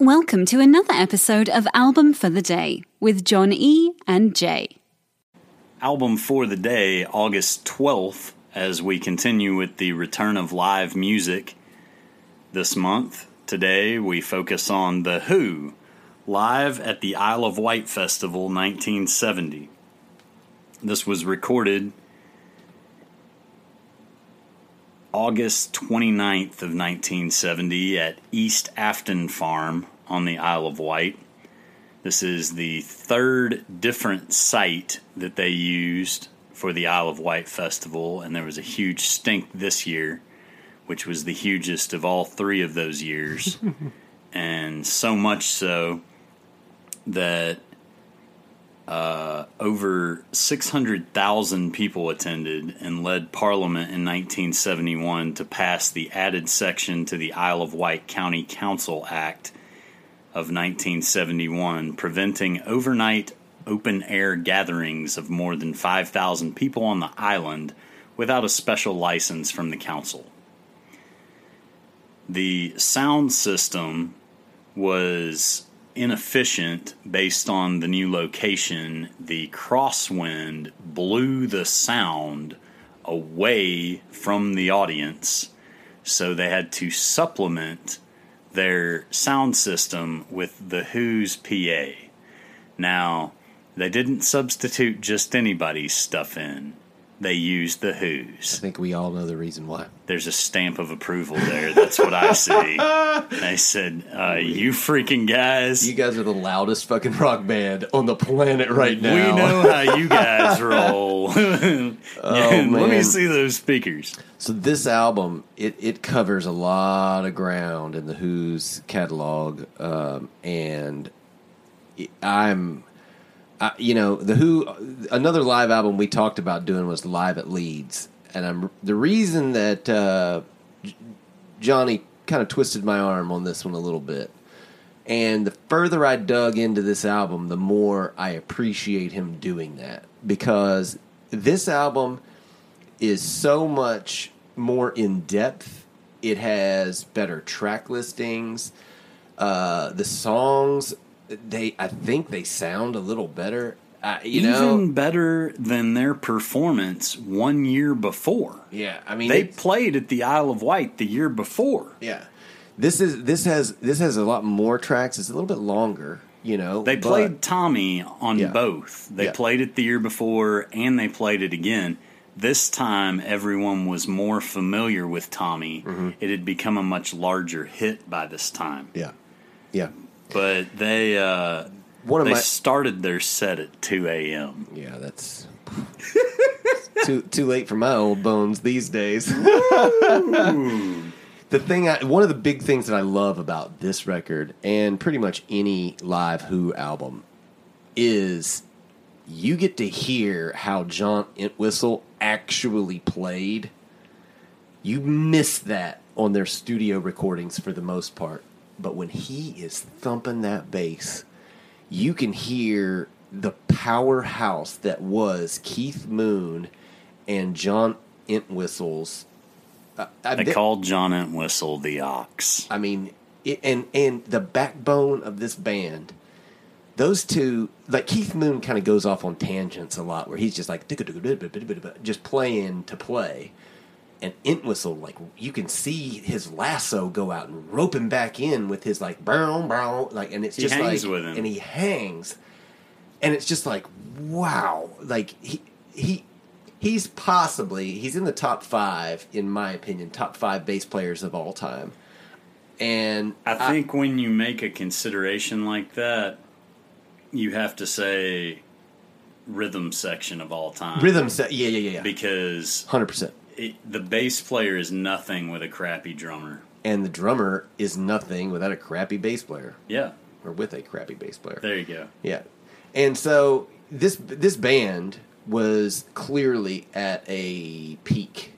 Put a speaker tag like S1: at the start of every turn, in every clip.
S1: Welcome to another episode of Album for the Day with John E. and Jay.
S2: Album for the day, August 12th, as we continue with the return of live music this month. Today we focus on The Who, live at the Isle of Wight Festival 1970. This was recorded August 29th of 1970 at East Afton Farm on the Isle of Wight. This is the third different site that they used for the Isle of Wight festival, and there was a huge stink this year, which was the hugest of all three of those years, and so much so that uh, over 600,000 people attended and led Parliament in 1971 to pass the added section to the Isle of Wight County Council Act of 1971, preventing overnight open air gatherings of more than 5,000 people on the island without a special license from the council. The sound system was inefficient based on the new location. The crosswind blew the sound away from the audience, so they had to supplement their sound system with the Who's PA. Now, they didn't substitute just anybody's stuff in. They used the Who's.
S3: I think we all know the reason why.
S2: There's a stamp of approval there. That's what I see. They said, uh, "You freaking guys,
S3: You guys are the loudest fucking rock band on the planet right now.
S2: we know how you guys roll." Let me see those speakers.
S3: So this album, it, it covers a lot of ground in the Who's catalog, um, and it- I'm, You know, the Who. Another live album we talked about doing was live at Leeds, and I'm the reason that uh, Johnny kind of twisted my arm on this one a little bit. And the further I dug into this album, the more I appreciate him doing that because this album is so much more in depth. It has better track listings. Uh, the songs, they I think they sound a little better. Uh, you
S2: Even
S3: know,
S2: better than their performance one year before.
S3: yeah. I mean,
S2: They played at the Isle of Wight the year before.
S3: yeah. This is this has this has a lot more tracks. It's a little bit longer. You know,
S2: They
S3: but-
S2: played Tommy on
S3: Yeah.
S2: both. They
S3: Yeah.
S2: played it the year before and they played it again. This time, everyone was more familiar with Tommy.
S3: Mm-hmm.
S2: It had become a much larger hit by this time.
S3: Yeah, yeah.
S2: But they uh,
S3: One of
S2: they
S3: my
S2: started their set at 2 a.m.
S3: Yeah, that's too too late for my old bones these days. the thing, I, one of the big things that I love about this record and pretty much any live Who album is you get to hear how John Entwistle actually played. You miss that on their studio recordings for the most part, but when he is thumping that bass you can hear the powerhouse that was Keith Moon and John Entwistle's. Uh, uh,
S2: They
S3: they-
S2: called John Entwistle the Ox.
S3: I mean, it, and and the backbone of this band. Those two, like Keith Moon, kind of goes off on tangents a lot, where he's just like just playing to play, and Entwistle, like you can see his lasso go out and rope him back in with his like brown brown, like, and it's
S2: He
S3: just like,
S2: with him.
S3: and he hangs, and it's just like wow, like he he he's possibly he's in the top five in my opinion, top five bass players of all time. And
S2: I think when you make a consideration like that, you have to say rhythm section of all time.
S3: rhythm set, yeah, yeah, yeah, yeah,
S2: Because
S3: hundred percent.
S2: It, the bass player is nothing with a crappy drummer.
S3: And the drummer is nothing without a crappy bass player,
S2: Yeah,
S3: or with a crappy bass player.
S2: there you go.
S3: Yeah, and so this this band was clearly at a peak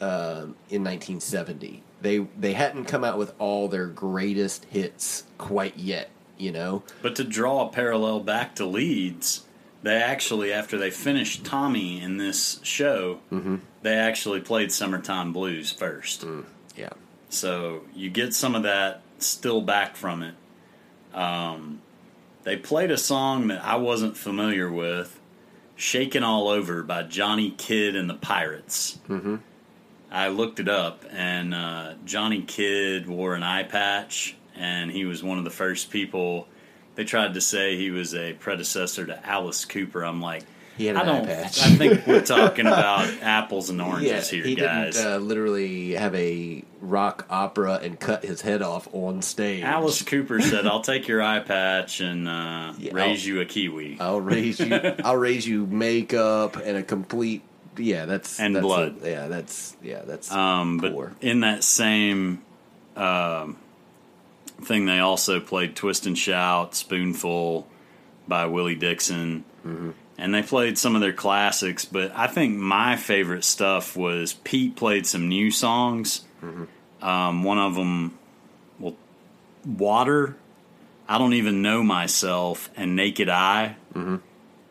S3: um, in 1970. They they hadn't come out with all their greatest hits quite yet, you know.
S2: But to draw a parallel back to Leeds, they actually, after they finished Tommy in this show,
S3: Mm-hmm.
S2: they actually played Summertime Blues first.
S3: Yeah,
S2: So you get some of that still back from it. um, they played a song that I wasn't familiar with, "Shakin' All Over" by Johnny Kidd and the Pirates. Mm-hmm. I looked it up, and uh, Johnny Kidd wore an eye patch, and he was one of the first people. They tried to say he was a predecessor to Alice Cooper. I'm like,
S3: He had
S2: I
S3: an eye
S2: don't.
S3: patch.
S2: I think we're talking about apples and oranges here,
S3: he
S2: guys.
S3: didn't uh, literally have a rock opera and cut his head off on stage.
S2: Alice Cooper said, "I'll take your eye patch and uh,
S3: Yeah,
S2: raise
S3: I'll-
S2: you a kiwi."
S3: I'll raise you. I'll raise you makeup and a complete. Yeah, that's
S2: And
S3: that's
S2: blood.
S3: a- yeah, that's yeah, that's
S2: Um, but in that same um, thing, they also played "Twist and Shout," "Spoonful" by Willie Dixon,
S3: Mm-hmm.
S2: and they played some of their classics. But I think my favorite stuff was Pete played some new songs.
S3: Mm-hmm.
S2: Um, one of them, well, "Water." I don't even know myself, and "Naked Eye."
S3: Mm-hmm.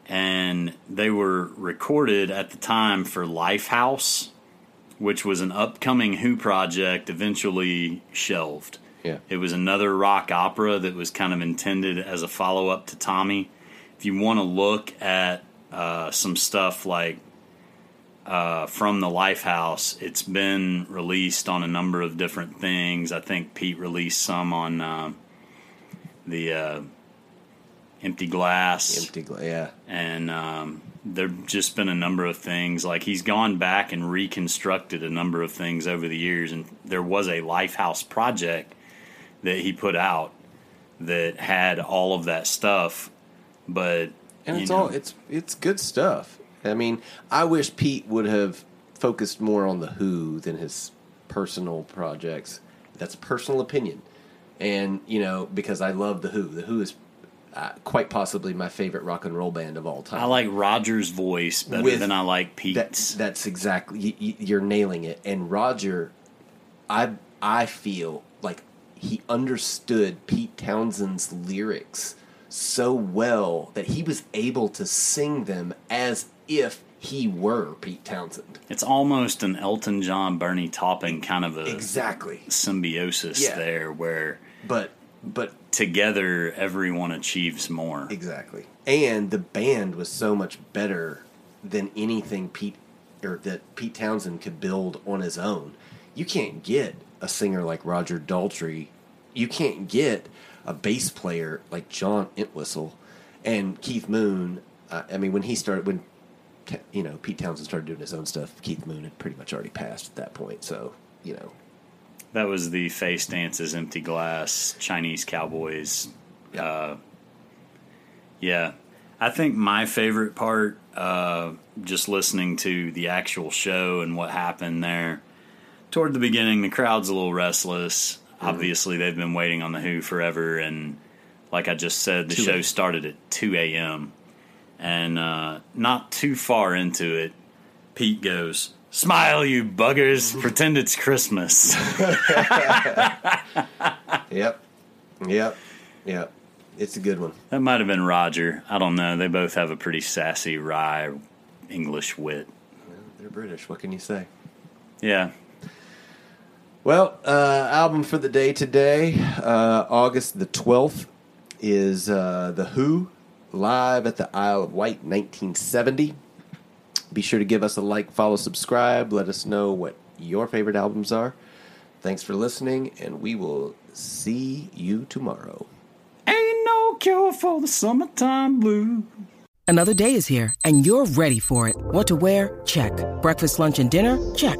S2: and they were recorded at the time for Lifehouse, which was an upcoming Who project, eventually shelved.
S3: Yeah.
S2: It was another rock opera that was kind of intended as a follow up to Tommy. If you want to look at uh, some stuff like uh, from the Lifehouse, it's been released on a number of different things. I think Pete released some on uh, the uh, Empty Glass
S3: empty. gla- Yeah,
S2: and um, there've just been a number of things. Like he's gone back and reconstructed a number of things over the years, and there was a Lifehouse project that he put out that had all of that stuff. But
S3: and it's
S2: know,
S3: all it's it's good stuff. I mean, I wish Pete would have focused more on the Who than his personal projects. That's personal opinion, and you know because I love the Who. The Who is uh, quite possibly my favorite rock and roll band of all time.
S2: I like Roger's voice better
S3: With
S2: than I like
S3: That,
S2: Pete's.
S3: that's exactly you, you- you're nailing it. And Roger, I I feel like he understood Pete Townshend's lyrics so well that he was able to sing them as if he were Pete Townshend.
S2: it's almost an Elton John, Bernie Taupin kind of a
S3: Exactly.
S2: symbiosis
S3: Yeah.
S2: there, where
S3: But but
S2: together everyone achieves more.
S3: Exactly. And the band was so much better than anything Pete or that Pete Townshend could build on his own. You can't get a singer like Roger Daltrey. You can't get a bass player like John Entwistle and Keith Moon. Uh, I mean, when he started, when you know Pete Townshend started doing his own stuff, Keith Moon had pretty much already passed at that point. So you know,
S2: That was the face dances, empty glass, Chinese cowboys.
S3: Yeah.
S2: Uh, yeah, I think my favorite part, uh, just listening to the actual show and what happened there. Toward the beginning, the crowd's a little restless. Obviously, they've been waiting on the Who forever, and like I just said, the
S3: 2
S2: show started at two a.m. And uh, not too far into it, Pete goes, "Smile, you buggers! Pretend it's Christmas."
S3: yep, yep, yep. It's a good one.
S2: That might have been Roger. I don't know. They both have a pretty sassy, wry English wit.
S3: They're British. What can you say?
S2: Yeah.
S3: Well, uh, album for the day today, uh, August the 12th, is uh, The Who live at the Isle of Wight 1970. Be sure to give us a like, follow, subscribe. Let us know what your favorite albums are. Thanks for listening, and we will see you tomorrow.
S2: Ain't no cure for the summertime blues.
S4: Another day is here, and you're ready for it. What to wear? Check. Breakfast, lunch, and dinner? Check.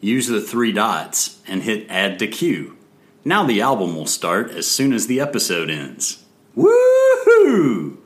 S2: use the three dots, and hit add to queue. Now the album will start as soon as the episode ends. Woohoo!